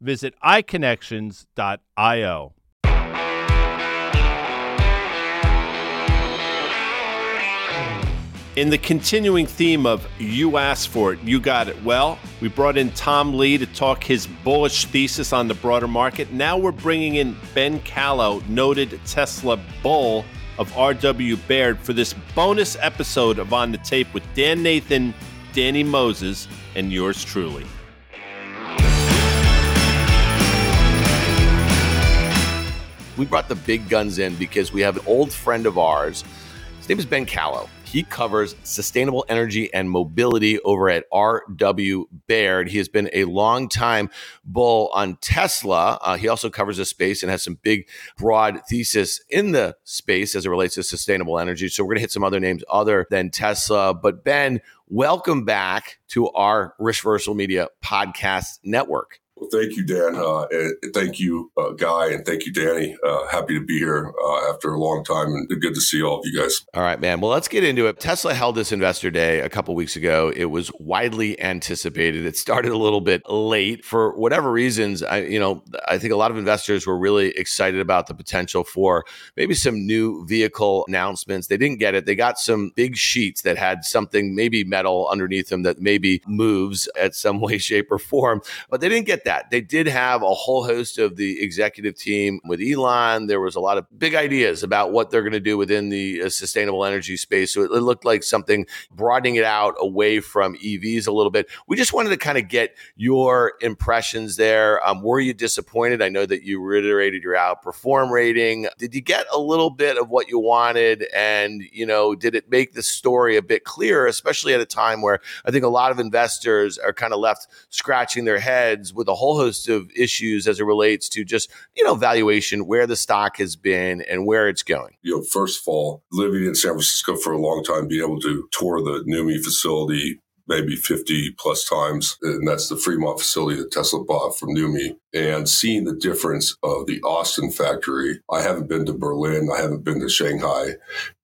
Visit iConnections.io. In the continuing theme of you asked for it, you got it. Well, we brought in Tom Lee to talk his bullish thesis on the broader market. Now we're bringing in Ben Kallo, noted Tesla bull of RW Baird, for this bonus episode of On the Tape with Dan Nathan, Danny Moses, and yours truly. We brought the big guns in because we have an old friend of ours. His name is Ben Kallo. He covers sustainable energy and mobility over at RW Baird. He has been a long time bull on Tesla. Uh, he also covers the space and has some big, broad thesis in the space as it relates to sustainable energy. So we're going to hit some other names other than Tesla. But Ben, welcome back to our Risk Media podcast network. Well, thank you, Dan. Uh, and thank you, uh, Guy, and thank you, Danny. Uh, happy to be here uh, after a long time, and good to see all of you guys. All right, man. Well, let's get into it. Tesla held this investor day a couple weeks ago. It was widely anticipated. It started a little bit late for whatever reasons. I, you know, I think a lot of investors were really excited about the potential for maybe some new vehicle announcements. They didn't get it. They got some big sheets that had something, maybe metal underneath them that maybe moves at some way, shape, or form, but they didn't get that. They did have a whole host of the executive team with Elon. There was a lot of big ideas about what they're going to do within the uh, sustainable energy space. So it, it, looked like something broadening it out away from EVs a little bit. We just wanted to kind of get your impressions there. Um, were you disappointed? I know that you reiterated your outperform rating. Did you get a little bit of what you wanted? And, you know, did it make the story a bit clearer, especially at a time where I think a lot of investors are kind of left scratching their heads with a a whole host of issues as it relates to just, you know, valuation, where the stock has been and where it's going. You know, first of all, living in San Francisco for a long time, being able to tour the NUMMI facility maybe 50 plus times. And that's the Fremont facility that Tesla bought from NUMMI. And seeing the difference of the Austin factory. I haven't been to Berlin. I haven't been to Shanghai.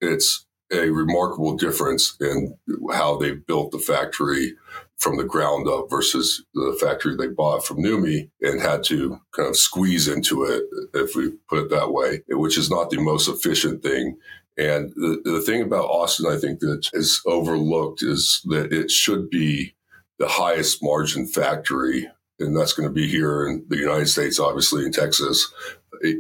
It's a remarkable difference in how they built the factory from the ground up versus the factory they bought from NUMMI and had to kind of squeeze into it, if we put it that way, which is not the most efficient thing. And the, the thing about Austin, I think that is overlooked is that it should be the highest margin factory. And that's going to be here in the United States, obviously in Texas,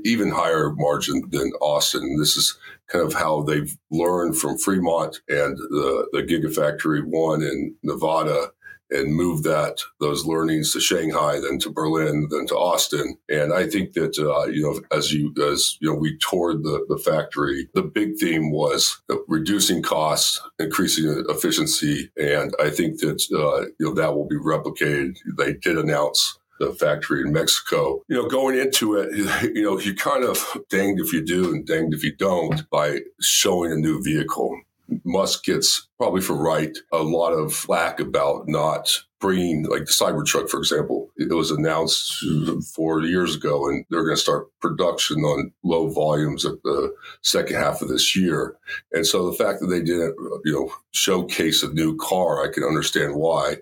even higher margin than Austin. This is kind of how they've learned from Fremont and the, the Gigafactory one in Nevada and move that those learnings to Shanghai, then to Berlin, then to Austin. And I think that uh, you know, as you as you know, we toured the the factory. The big theme was reducing costs, increasing efficiency, and I think that uh, you know that will be replicated. They did announce the factory in Mexico. You know, going into it, you know, you kind of danged if you do and danged if you don't by showing a new vehicle. Musk gets probably for right a lot of flack about not bringing like the Cybertruck, for example. It was announced four years ago, and they're going to start production on low volumes at the second half of this year. And so the fact that they didn't, you know, showcase a new car, I can understand why,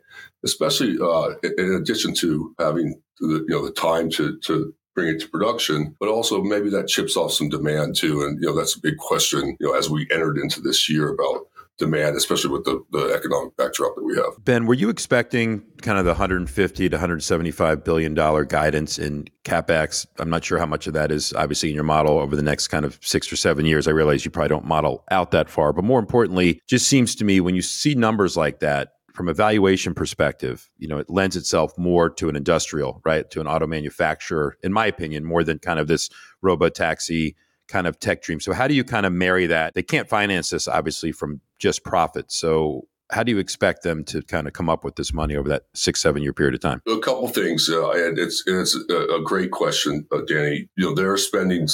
especially uh, in addition to having the, you know the time to to bring it to production, but also maybe that chips off some demand too. And you know that's a big question. You know, as we entered into this year about demand, especially with the, the economic backdrop that we have. Ben, were you expecting kind of the 150 to 175 billion dollar guidance in capex? I'm not sure how much of that is obviously in your model over the next kind of six or seven years. I realize you probably don't model out that far, but more importantly, just seems to me when you see numbers like that. From a valuation perspective, you know, it lends itself more to an industrial, right, to an auto manufacturer, in my opinion, more than kind of this robo taxi kind of tech dream. So how do you kind of marry that? They can't finance this obviously from just profit. So how do you expect them to kind of come up with this money over that six seven year period of time a couple things uh, and it's it's a, a great question uh, danny you know they're spending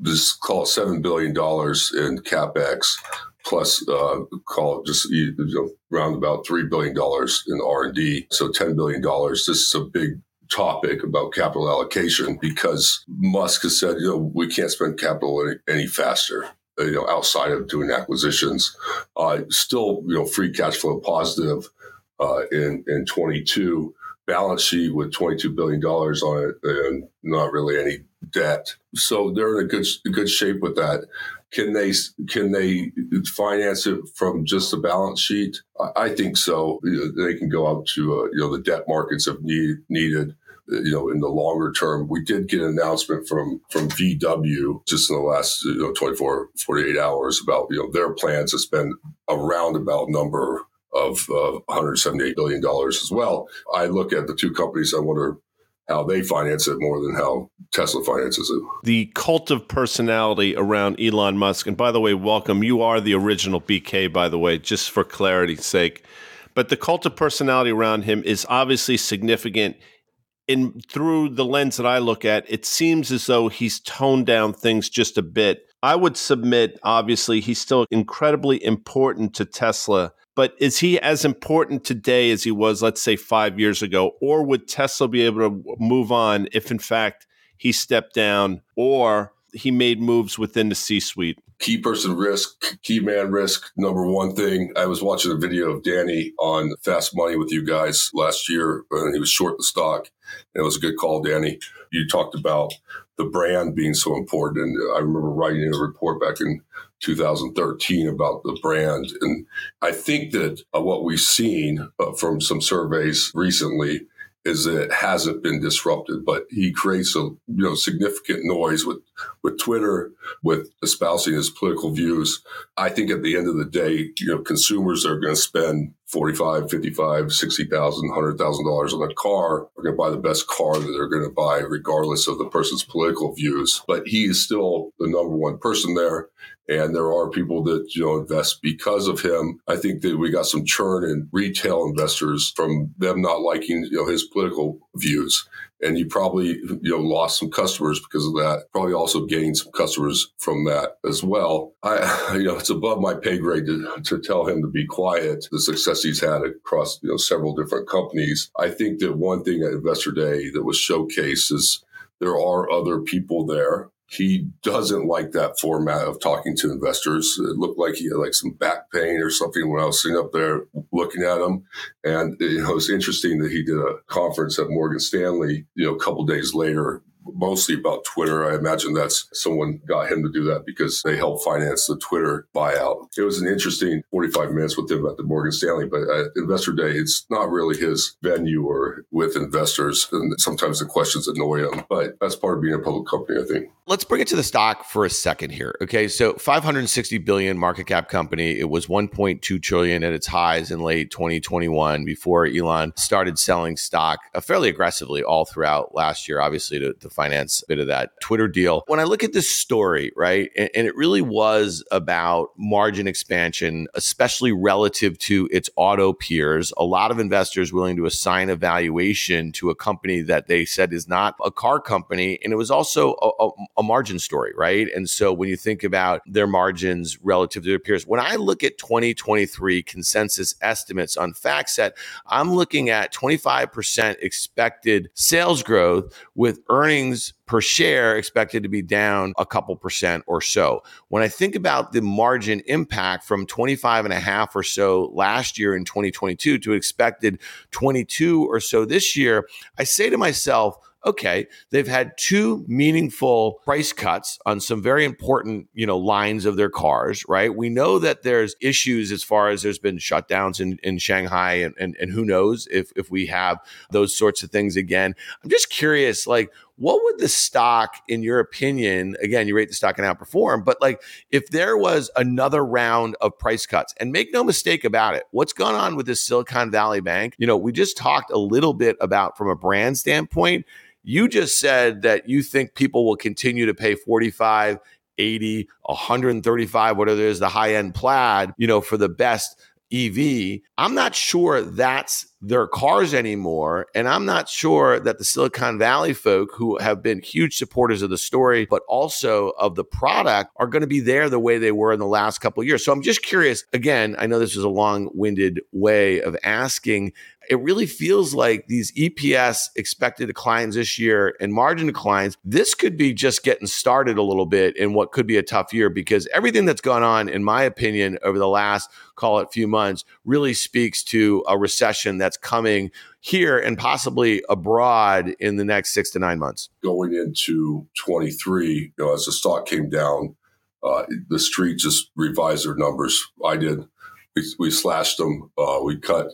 this call it seven billion dollars in capex plus uh, call it just you know, around about three billion dollars in r&d so $10 billion this is a big topic about capital allocation because musk has said you know we can't spend capital any, any faster you know, outside of doing acquisitions. Uh, still, you know, free cash flow positive uh, in in 22. Balance sheet with 22 billion dollars on it, and not really any debt. So they're in a good good shape with that. Can they can they finance it from just the balance sheet? I, think so. They can go out to uh, you know the debt markets if need, needed you know, in the longer term, we did get an announcement from from VW just in the last you know 24, 48 hours about you know their plans to spend a roundabout number of uh, 178 billion dollars as well. I look at the two companies. I wonder how they finance it more than how Tesla finances it. The cult of personality around Elon Musk, and by the way, welcome. You are the original BK, by the way, just for clarity's sake. But the cult of personality around him is obviously significant in through the lens that I look at, it seems as though he's toned down things just a bit. I would submit, obviously, he's still incredibly important to Tesla, but is he as important today as he was, let's say, five years ago? Or would Tesla be able to move on if, in fact, he stepped down or he made moves within the C suite? Key person risk, key man risk, number one thing. I was watching a video of Danny on Fast Money with you guys last year, and he was short the stock. And it was a good call, Danny. You talked about the brand being so important. And I remember writing a report back in 2013 about the brand. And I think that uh, what we've seen uh, from some surveys recently is that it hasn't been disrupted, but he creates a you know significant noise with with Twitter, with espousing his political views. I think at the end of the day, you know, consumers are going to spend 45, 55, 60,000, $100,000 on a car are going to buy the best car that they're going to buy regardless of the person's political views. But he is still the number one person there. And there are people that, you know, invest because of him. I think that we got some churn in retail investors from them not liking, you know, his political views and you probably you know lost some customers because of that. Probably also gained some customers from that as well. I you know it's above my pay grade to, to tell him to be quiet. The success he's had across you know several different companies. I think that one thing at Investor Day that was showcased is there are other people there he doesn't like that format of talking to investors. It looked like he had like some back pain or something when I was sitting up there looking at him. And you know, it was interesting that he did a conference at Morgan Stanley, you know, a couple days later mostly about Twitter. I imagine that's someone got him to do that because they helped finance the Twitter buyout. It was an interesting 45 minutes with him at the Morgan Stanley, but at Investor Day, it's not really his venue or with investors. And sometimes the questions annoy him, but that's part of being a public company, I think. Let's bring it to the stock for a second here. Okay. So 560 billion market cap company. It was 1.2 trillion at its highs in late 2021 before Elon started selling stock fairly aggressively all throughout last year, obviously to, to finance bit of that Twitter deal. When I look at this story, right, and, and it really was about margin expansion, especially relative to its auto peers. A lot of investors willing to assign a valuation to a company that they said is not a car company. And it was also a, a, a margin story, right? And so when you think about their margins relative to their peers, when I look at 2023 consensus estimates on FactSet, I'm looking at 25% expected sales growth with earnings per share expected to be down a couple percent or so. When I think about the margin impact from 25 and a half or so last year in 2022 to expected 22 or so this year, I say to myself, okay, they've had two meaningful price cuts on some very important, you know, lines of their cars, right? We know that there's issues as far as there's been shutdowns in, in Shanghai and, and, and who knows if, if we have those sorts of things again. I'm just curious, like, what would the stock, in your opinion, again, you rate the stock and outperform, but like if there was another round of price cuts, and make no mistake about it, what's going on with this Silicon Valley Bank? You know, we just talked a little bit about from a brand standpoint. You just said that you think people will continue to pay 45, 80, 135, whatever it is, the high end plaid, you know, for the best EV. I'm not sure that's their cars anymore. And I'm not sure that the Silicon Valley folk who have been huge supporters of the story, but also of the product are going to be there the way they were in the last couple years. So I'm just curious. Again, I know this is a long winded way of asking. It really feels like these EPS expected declines this year and margin declines, this could be just getting started a little bit in what could be a tough year because everything that's gone on, in my opinion, over the last, call it few months, really speaks to a recession that's coming here and possibly abroad in the next six to nine months? Going into 23, you know, as the stock came down, uh, the street just revised their numbers. I did. We, we slashed them. Uh, we cut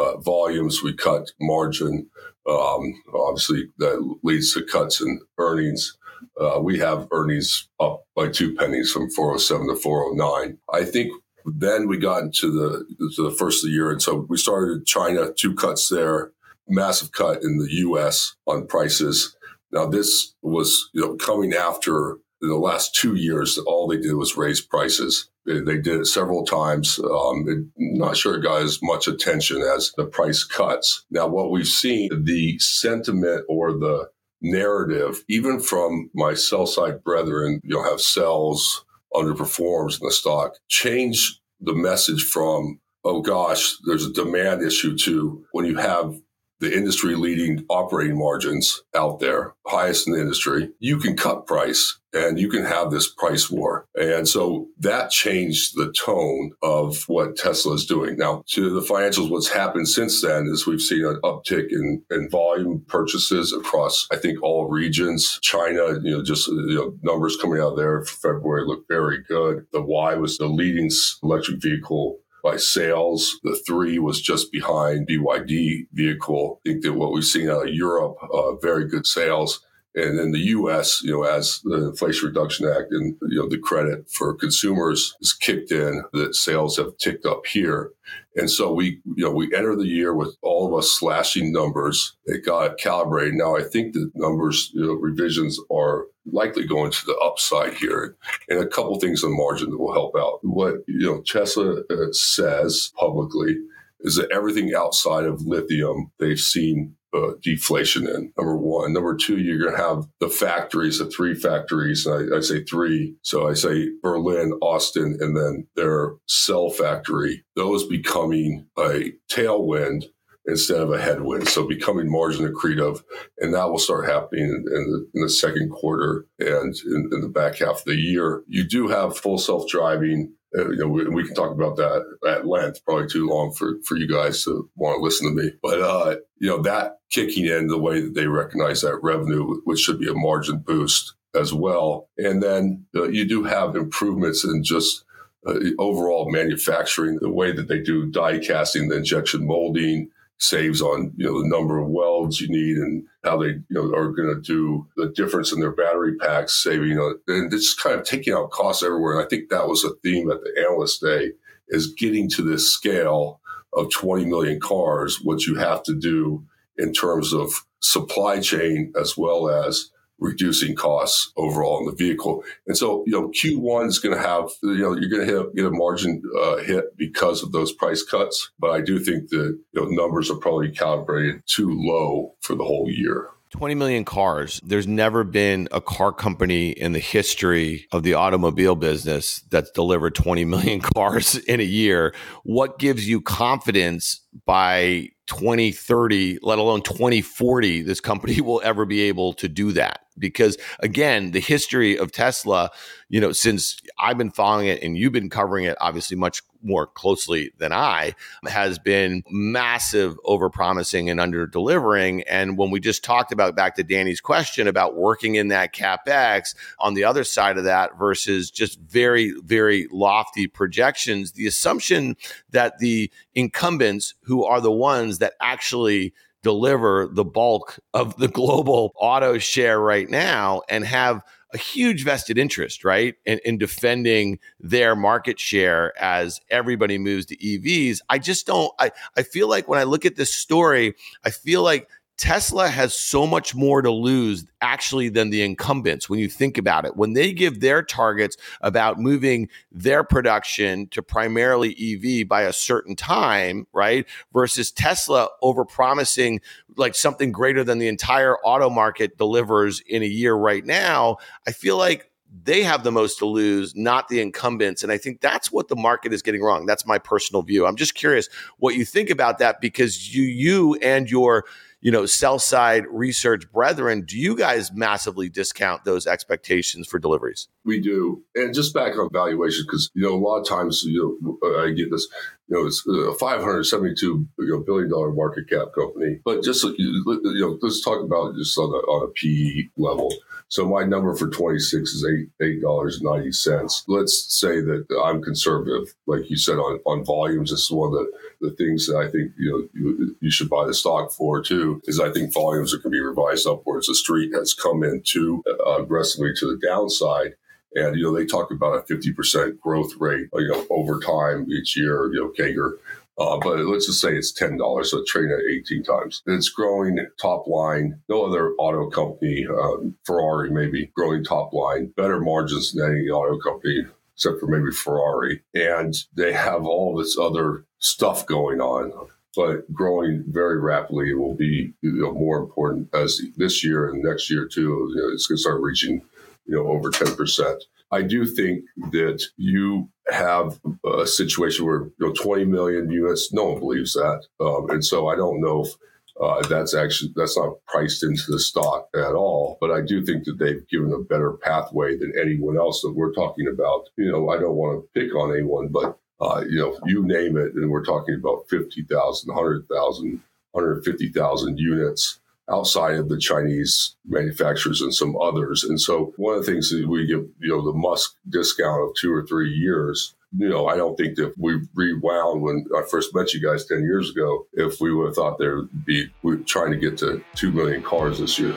uh, volumes. We cut margin. Um, obviously, that leads to cuts in earnings. Uh, we have earnings up by two pennies from 407 to 409. I think then we got into the the first of the year, and so we started China two cuts there, massive cut in the U.S. on prices. Now this was you know coming after the last two years. All they did was raise prices. They, they did it several times. Um, it, not sure it got as much attention as the price cuts. Now what we've seen, the sentiment or the narrative, even from my sell side brethren, you know, have sells underperforms in the stock, change the message from, oh gosh, there's a demand issue to when you have the industry leading operating margins out there, highest in the industry, you can cut price and you can have this price war. And so that changed the tone of what Tesla is doing. Now, to the financials, what's happened since then is we've seen an uptick in, in volume purchases across, I think, all regions. China, you know, just you know, numbers coming out there for February look very good. The Y was the leading electric vehicle by sales. The three was just behind BYD vehicle. I think that what we've seen out of Europe, uh, very good sales. And in the U.S., you know, as the Inflation Reduction Act and you know the credit for consumers is kicked in, that sales have ticked up here. And so we, you know, we enter the year with all of us slashing numbers. It got calibrated. Now I think the numbers you know, revisions are likely going to the upside here, and a couple things on margin that will help out. What you know, Tesla uh, says publicly is that everything outside of lithium they've seen uh, deflation in. Number one. Number two, you're going to have the factories, the three factories. I, I, say three. So I say Berlin, Austin, and then their cell factory. Those becoming a tailwind instead of a headwind. So becoming margin accretive. And that will start happening in, the, in the, second quarter and in, in the back half of the year. You do have full self driving uh, you know, we, we, can talk about that at length. Probably too long for for you guys to want to listen to me. But uh, you know, that kicking in the way that they recognize that revenue, which should be a margin boost as well. And then uh, you do have improvements in just uh, overall manufacturing, the way that they do die casting, the injection molding, saves on you know the number of welds you need and how they you know are going to do the difference in their battery packs, saving uh, and it's kind of taking out costs everywhere. And I think that was a theme at the analyst day is getting to this scale of 20 million cars. What you have to do in terms of supply chain as well as reducing costs overall in the vehicle. And so, you know, Q1 is going to have, you know, you're going to get a margin uh, hit because of those price cuts. But I do think that, you know, numbers are probably calibrated too low for the whole year. 20 million cars. There's never been a car company in the history of the automobile business that's delivered 20 million cars in a year. What gives you confidence by 2030, let alone 2040, this company will ever be able to do that? Because again, the history of Tesla, you know, since I've been following it and you've been covering it obviously much more closely than I, has been massive over promising and under delivering. And when we just talked about back to Danny's question about working in that capex on the other side of that versus just very, very lofty projections, the assumption that the incumbents who are the ones that actually deliver the bulk of the global auto share right now and have a huge vested interest, right, in, in, defending their market share as everybody moves to EVs. I just don't. I I feel like when I look at this story, I feel like Tesla has so much more to lose actually than the incumbents when you think about it. When they give their targets about moving their production to primarily EV by a certain time, right? Versus Tesla overpromising like something greater than the entire auto market delivers in a year right now, I feel like they have the most to lose, not the incumbents. And I think that's what the market is getting wrong. That's my personal view. I'm just curious what you think about that because you you and your you know, sell side research brethren, do you guys massively discount those expectations for deliveries? We do. And just back on valuation, because, you know, a lot of times, you know, I get this, you know, it's uh, a 572 you know, billion dollar market cap company. But just, uh, you know, let's talk about just on a, on a PE level. So my number for 26 is eight dollars ninety cents. Let's say that I'm conservative, like you said on, on volumes. This is one of the, the things that I think you know you, you should buy the stock for too. Is I think volumes are going to be revised upwards. The street has come in too uh, aggressively to the downside. And, you know, they talk about a 50% growth rate, you know, over time each year, you know, CAGR. Uh, but let's just say it's ten dollars, so trading at eighteen times. It's growing top line. No other auto company, um, Ferrari maybe growing top line, better margins than any auto company except for maybe Ferrari, and they have all this other stuff going on. But growing very rapidly It will be you know, more important as this year and next year too. You know, it's going to start reaching you know over ten percent. I do think that you have a situation where you know 20 million units, no one believes that, um, and so I don't know if uh, that's actually that's not priced into the stock at all. But I do think that they've given a better pathway than anyone else that we're talking about. You know, I don't want to pick on anyone, but uh, you know, you name it, and we're talking about 50,000, 100,000, 150,000 units outside of the Chinese manufacturers and some others. And so one of the things that we give, you know, the Musk discount of two or three years, you know, I don't think that we rewound when I first met you guys 10 years ago, if we would have thought there would be we're trying to get to 2 million cars this year.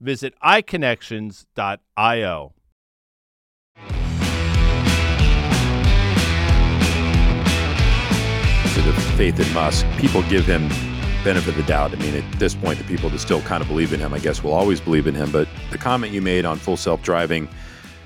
Visit iConnections.io. So the faith in Musk. People give him benefit of the doubt. I mean, at this point, the people that still kind of believe in him, I guess, will always believe in him. But the comment you made on full self driving,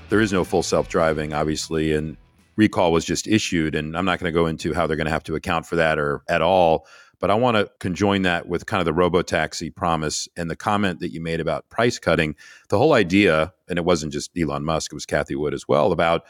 there is no full self driving, obviously, and recall was just issued. And I'm not going to go into how they're going to have to account for that or at all. But I want to conjoin that with kind of the robo taxi promise and the comment that you made about price cutting. The whole idea, and it wasn't just Elon Musk, it was Cathie Wood as well, about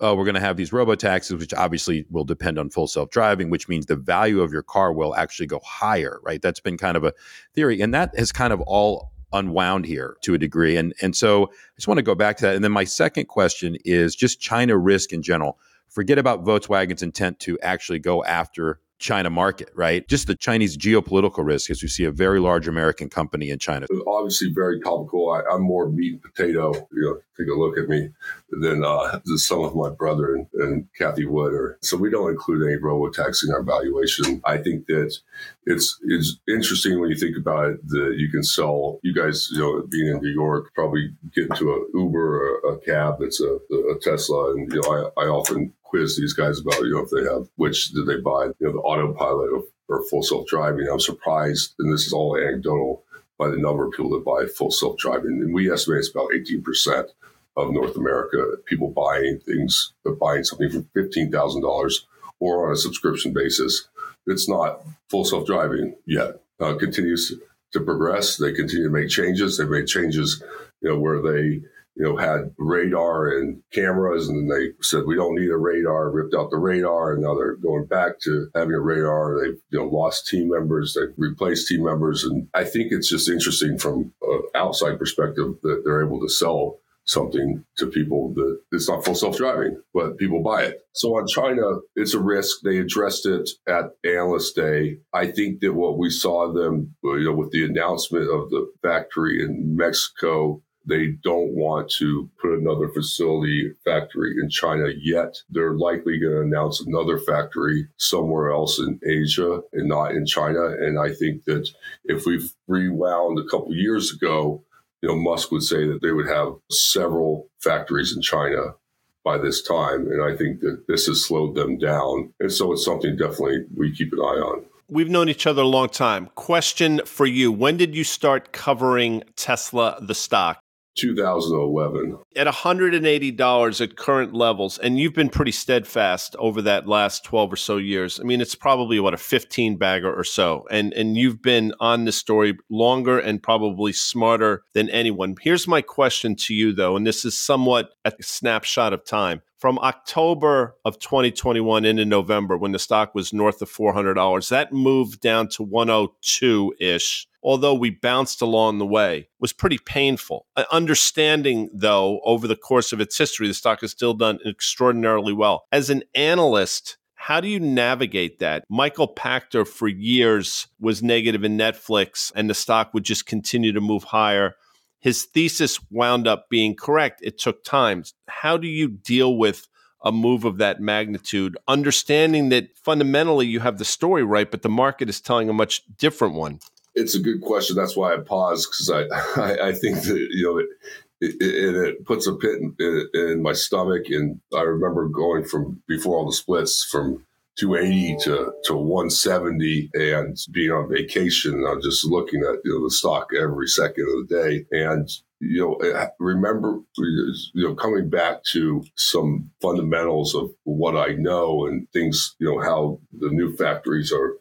oh, we're going to have these robo taxis, which obviously will depend on full self driving, which means the value of your car will actually go higher, right? That's been kind of a theory. And that has kind of all unwound here to a degree. And, and so I just want to go back to that. And then my second question is just China risk in general. Forget about Volkswagen's intent to actually go after China market, right? Just the Chinese geopolitical risk as we see a very large American company in China. Obviously, very topical. I, am more meat and potato. You know, take a look at me than uh, some of my brother and, and Cathie Wood. Or, so we don't include any robo tax in our valuation. I think that it's it's interesting when you think about it that you can sell. You guys, you know, being in New York, probably get into a Uber or a cab that's a, a Tesla, and you know, I, I often quiz these guys about, you know, if they have which did they buy, you know, the autopilot or, or full self driving. I'm surprised, and this is all anecdotal, by the number of people that buy full self driving. And we estimate it's about 18% of North America people buying things, buying something for $15,000 or on a subscription basis. It's not full self driving yet. Uh, continues to progress. They continue to make changes. They've made changes, you know, where they you know, had radar and cameras, and they said we don't need a radar, ripped out the radar, and now they're going back to having a radar. They've you know lost team members, they've replaced team members, and I think it's just interesting from an outside perspective that they're able to sell something to people that it's not full self-driving, but people buy it. So on China, it's a risk. They addressed it at Analyst Day. I think that what we saw them, you know, with the announcement of the factory in Mexico they don't want to put another facility factory in China yet. They're likely going to announce another factory somewhere else in Asia and not in China. And I think that if we've rewound a couple years ago, you know, Musk would say that they would have several factories in China by this time. And I think that this has slowed them down. And so it's something definitely we keep an eye on. We've known each other a long time. Question for you When did you start covering Tesla, the stock? 2011. At $180 at current levels, and you've been pretty steadfast over that last 12 or so years. I mean, it's probably what a 15 bagger or so. And and you've been on this story longer and probably smarter than anyone. Here's my question to you though, and this is somewhat a snapshot of time from October of 2021 into November when the stock was north of $400. That moved down to 102 ish although we bounced along the way, was pretty painful. Uh, understanding, though, over the course of its history, the stock has still done extraordinarily well. As an analyst, how do you navigate that? Michael Pachter, for years, was negative in Netflix, and the stock would just continue to move higher. His thesis wound up being correct. It took time. How do you deal with a move of that magnitude, understanding that fundamentally you have the story right, but the market is telling a much different one? It's a good question. That's why I paused because I, I, I think that you know it it, it, puts a pit in, in, my stomach. And I remember going from before all the splits from 280 to to 170 and being on vacation. I'm just looking at you know the stock every second of the day and. You know, remember, you know, coming back to some fundamentals of what I know and things, you know, how the new factories are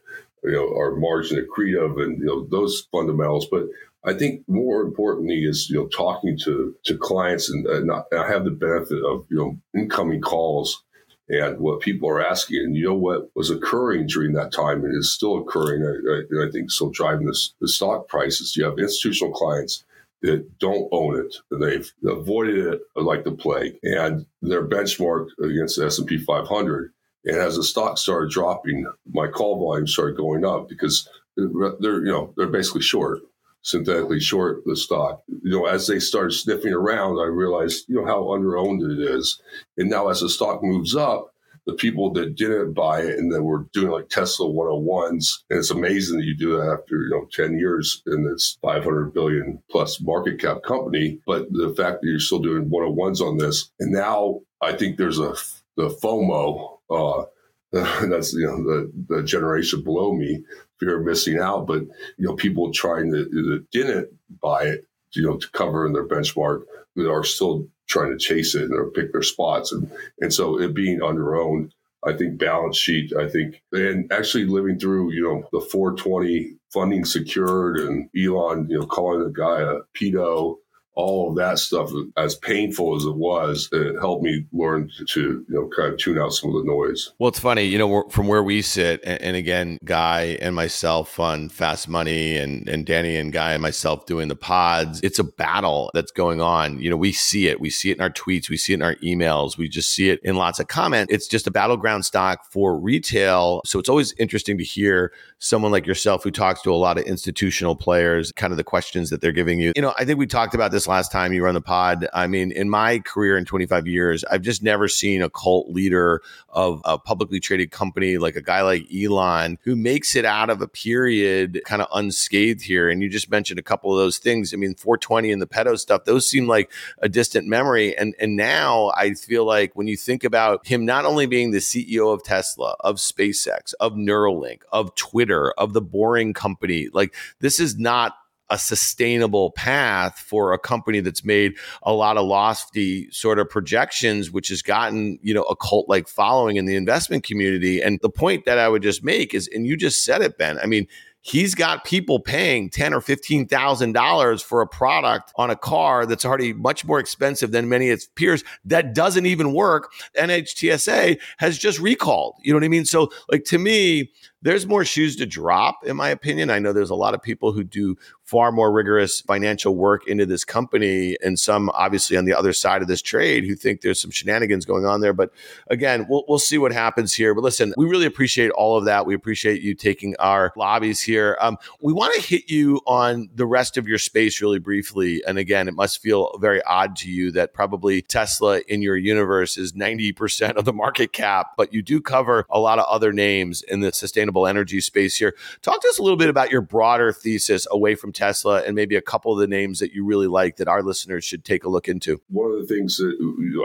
you know, our margin accretive and, you know, those fundamentals. But I think more importantly is, you know, talking to, to clients and, and I have the benefit of, you know, incoming calls and what people are asking. And you know what was occurring during that time and is still occurring, I, I, I think, still driving this, the stock prices. You have institutional clients that don't own it and they've avoided it like the plague and they're benchmarked against the S&P 500 and as the stock started dropping, my call volume started going up because they're, you know, they're basically short, synthetically short the stock. You know, as they started sniffing around, I realized, you know, how underowned it is. And now as the stock moves up, the people that didn't buy it and that were doing like Tesla 101s, and it's amazing that you do that after, you know, 10 years in this 500 billion plus market cap company. But the fact that you're still doing 101s on this, and now I think there's a the FOMO uh, that's you know the, the generation below me fear of missing out. But you know, people trying to that didn't buy it, you know, to cover in their benchmark that are still trying to chase it and they're pick their spots, and and so it being on your own I think balance sheet. I think and actually living through you know the 420 funding secured and Elon you know calling the guy a pedo all of that stuff, as painful as it was, it helped me learn to, you know, kind of tune out some of the noise. Well, it's funny, you know, from where we sit, and, and, again, Guy and myself on Fast Money, and and Danny and Guy and myself doing the pods. It's a battle that's going on. You know, we see it. We see it in our tweets. We see it in our emails. We just see it in lots of comments. It's just a battleground stock for retail. So it's always interesting to hear someone like yourself who talks to a lot of institutional players, kind of the questions that they're giving you. You know, I think we talked about this last time you run the pod. I mean, in my career in 25 years, I've just never seen a cult leader of a publicly traded company like a guy like Elon who makes it out of a period kind of unscathed here. And you just mentioned a couple of those things. I mean, 420 and the pedo stuff, those seem like a distant memory. And and now I feel like when you think about him not only being the CEO of Tesla, of SpaceX, of Neuralink, of Twitter, of the Boring Company, like this is not a sustainable path for a company that's made a lot of lofty sort of projections, which has gotten, you know, a cult like following in the investment community. And the point that I would just make is, and you just said it, Ben, I mean, he's got people paying ten or fifteen thousand dollars for a product on a car that's already much more expensive than many of its peers that doesn't even work. NHTSA has just recalled. You know what I mean? So, like to me, there's more shoes to drop, in my opinion. I know there's a lot of people who do far more rigorous financial work into this company, and some obviously on the other side of this trade who think there's some shenanigans going on there. But again, we'll, we'll see what happens here. But listen, we really appreciate all of that. We appreciate you taking our lobbies here. Um, we want to hit you on the rest of your space really briefly. And again, it must feel very odd to you that probably Tesla in your universe is 90% of the market cap, but you do cover a lot of other names in the sustainable energy space here. Talk to us a little bit about your broader thesis away from Tesla and maybe a couple of the names that you really like that our listeners should take a look into. One of the things that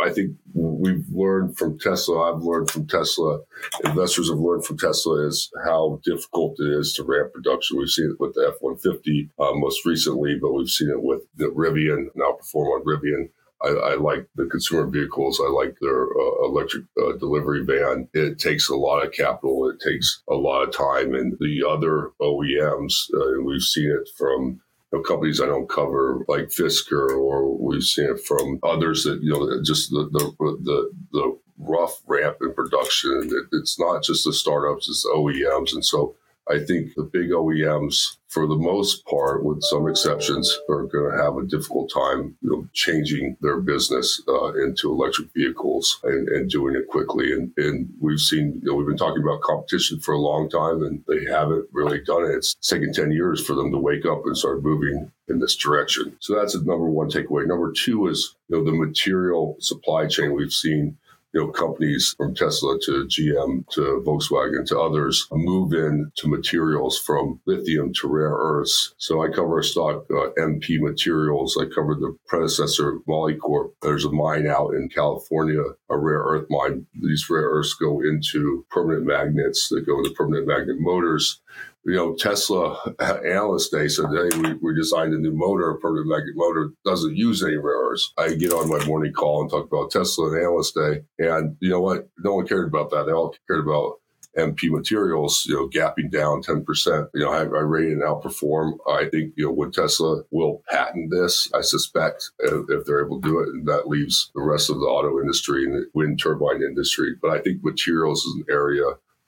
I think we've learned from Tesla, I've learned from Tesla, investors have learned from Tesla is how difficult it is to ramp production. We've seen it with the F 150 uh, most recently, but we've seen it with the Rivian, now perform on Rivian. I, I, like the consumer vehicles. I like their uh, electric uh, delivery van. It takes a lot of capital. It takes a lot of time. And the other OEMs, uh, we've seen it from you know, companies I don't cover, like Fisker, or we've seen it from others that you know just the the the, the rough ramp in production. It, it's not just the startups; it's the OEMs, and so I think the big OEMs, for the most part, with some exceptions, are going to have a difficult time you know, changing their business uh, into electric vehicles and, and, doing it quickly. And, and we've seen, you know, we've been talking about competition for a long time, and they haven't really done it. It's taken 10 years for them to wake up and start moving in this direction. So that's a number one takeaway. Number two is, you know, the material supply chain we've seen you know, companies from Tesla to GM to Volkswagen to others move in to materials from lithium to rare earths. So I cover a stock, uh, MP Materials. I covered the predecessor, Molycorp. There's a mine out in California, a rare earth mine. These rare earths go into permanent magnets that go into permanent magnet motors you know, Tesla analyst day said, "Hey, we, we designed a new motor, a magnet motor, doesn't use any rare earths." I get on my morning call and talk about Tesla and analyst day, and you know what? No one cared about that. They all cared about MP materials, you know, gapping down 10%. You know, I, I rated and outperform. I think, you know, when Tesla will patent this, I suspect if, if, they're able to do it, and that leaves the rest of the auto industry and the wind turbine industry. But I think materials is an area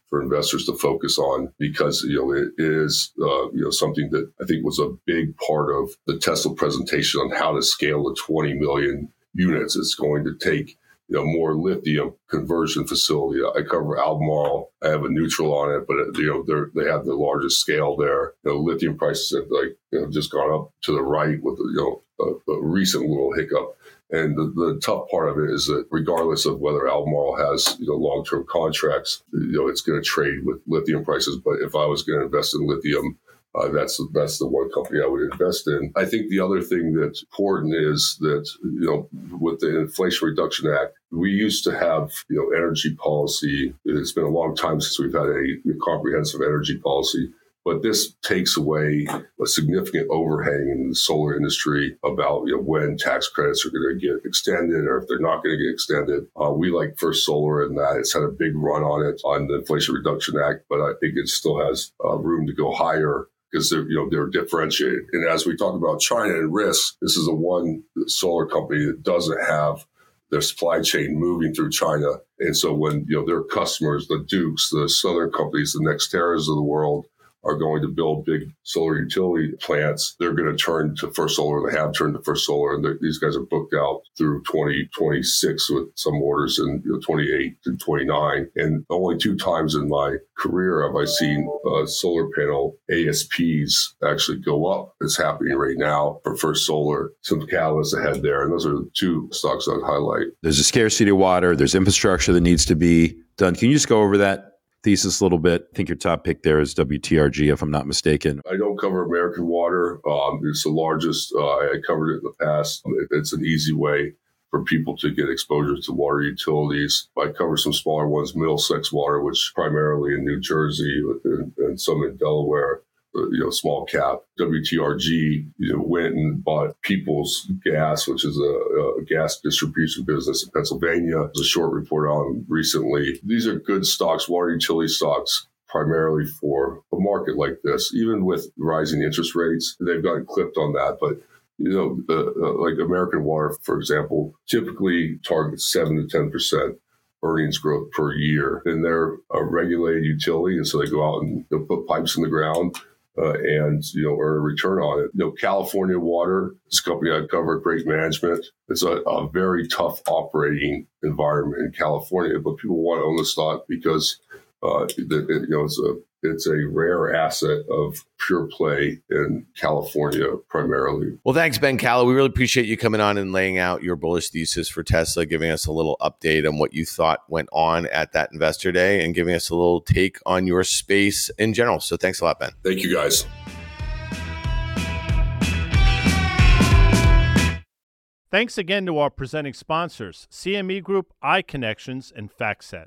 for investors to focus on because you know it is uh, you know something that I think was a big part of the Tesla presentation on how to scale to 20 million units. It's going to take you know more lithium conversion facility. I cover Albemarle. I have a neutral on it, but you know they they have the largest scale there. You know, lithium prices have like you know just gone up to the right with you know a, a recent little hiccup and the, the, tough part of it is that regardless of whether Albemarle has you know long term contracts, you know it's going to trade with lithium prices. But if I was going to invest in lithium, uh, that's that's the one company I would invest in. I think the other thing that's important is that you know with the Inflation Reduction Act, we used to have you know energy policy. It's been a long time since we've had a comprehensive energy policy. But this takes away a significant overhang in the solar industry about you know, when tax credits are going to get extended or if they're not going to get extended. Uh, we like First Solar in that it's had a big run on it on the Inflation Reduction Act, but I think it still has uh, room to go higher because they're you know they're differentiated. And as we talk about China and risk, this is the one solar company that doesn't have their supply chain moving through China. And so when you know their customers, the Dukes, the Southern companies, the Next NextEras of the world, are going to build big solar utility plants, they're going to turn to First Solar. They have turned to First Solar, and these guys are booked out through 2026 with some orders in you know, 28 to 29. And only two times in my career have I seen uh, solar panel ASPs actually go up. It's happening right now for First Solar. Some catalysts ahead there, and those are the two stocks I'd highlight. There's a scarcity of water. There's infrastructure that needs to be done. Can you just go over that thesis a little bit. I think your top pick there is WTRG, if I'm not mistaken. I don't cover American Water. Um, it's the largest. Uh, I covered it in the past. It, it's an easy way for people to get exposure to water utilities. I cover some smaller ones, Middlesex Water, which is primarily in New Jersey and, and some in Delaware you know, small cap. WTRG, you know, went and bought Peoples Gas, which is a, a gas distribution business in Pennsylvania. There's a short report on recently. These are good stocks, water utility stocks primarily for a market like this. Even with rising interest rates, they've gotten clipped on that. But you know, uh, uh, like American Water, for example, typically targets seven to ten percent earnings growth per year. And they're a regulated utility, and so they go out and put pipes in the ground uh, and you know earn a return on it. You know, California Water, this company I cover, great management. It's a, a very tough operating environment in California, but people want to own the stock because uh, it, you know it's a it's a rare asset of pure play in California primarily. Well, thanks, Ben Kallo. We really appreciate you coming on and laying out your bullish thesis for Tesla, giving us a little update on what you thought went on at that investor day and giving us a little take on your space in general. So thanks a lot, Ben. Thank you, guys. Thanks again to our presenting sponsors, CME Group, iConnections, and FactSet.